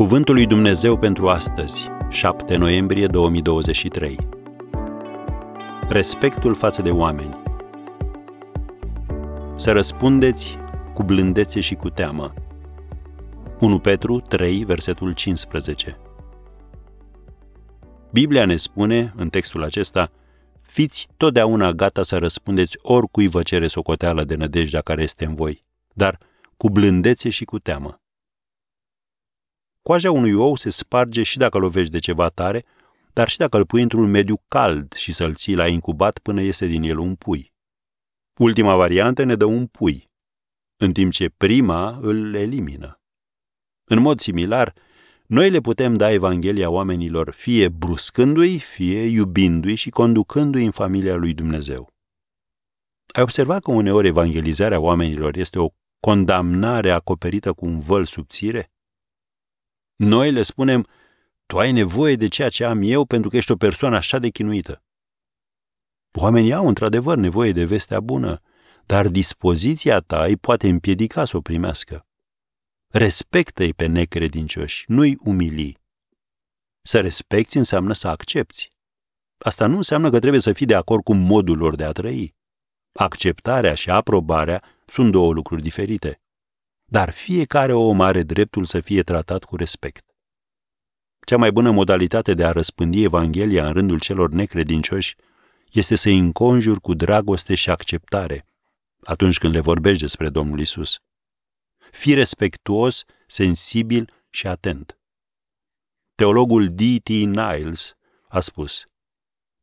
Cuvântul lui Dumnezeu pentru astăzi, 7 noiembrie 2023. Respectul față de oameni. Să răspundeți cu blândețe și cu teamă. 1 Petru 3, versetul 15. Biblia ne spune, în textul acesta, fiți totdeauna gata să răspundeți oricui vă cere socoteală de nădejdea care este în voi, dar cu blândețe și cu teamă. Coaja unui ou se sparge și dacă lovești de ceva tare, dar și dacă îl pui într-un mediu cald și să-l ții la incubat până iese din el un pui. Ultima variantă ne dă un pui, în timp ce prima îl elimină. În mod similar, noi le putem da Evanghelia oamenilor fie bruscându-i, fie iubindu-i și conducându-i în familia lui Dumnezeu. Ai observat că uneori evangelizarea oamenilor este o condamnare acoperită cu un văl subțire? Noi le spunem, tu ai nevoie de ceea ce am eu pentru că ești o persoană așa de chinuită. Oamenii au într-adevăr nevoie de vestea bună, dar dispoziția ta îi poate împiedica să o primească. Respectă-i pe necredincioși, nu-i umili. Să respecti înseamnă să accepti. Asta nu înseamnă că trebuie să fii de acord cu modul lor de a trăi. Acceptarea și aprobarea sunt două lucruri diferite dar fiecare om are dreptul să fie tratat cu respect. Cea mai bună modalitate de a răspândi Evanghelia în rândul celor necredincioși este să-i înconjuri cu dragoste și acceptare atunci când le vorbești despre Domnul Isus. Fii respectuos, sensibil și atent. Teologul D.T. Niles a spus,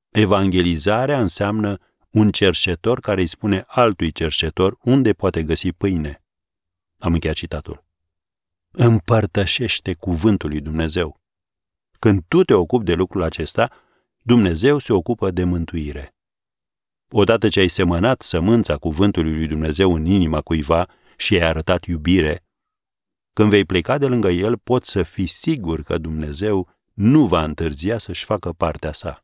Evangelizarea înseamnă un cerșetor care îi spune altui cerșetor unde poate găsi pâine. Am încheiat citatul. Împărtășește cuvântul lui Dumnezeu. Când tu te ocupi de lucrul acesta, Dumnezeu se ocupă de mântuire. Odată ce ai semănat sămânța cuvântului lui Dumnezeu în inima cuiva și ai arătat iubire, când vei pleca de lângă el, poți să fii sigur că Dumnezeu nu va întârzia să-și facă partea sa.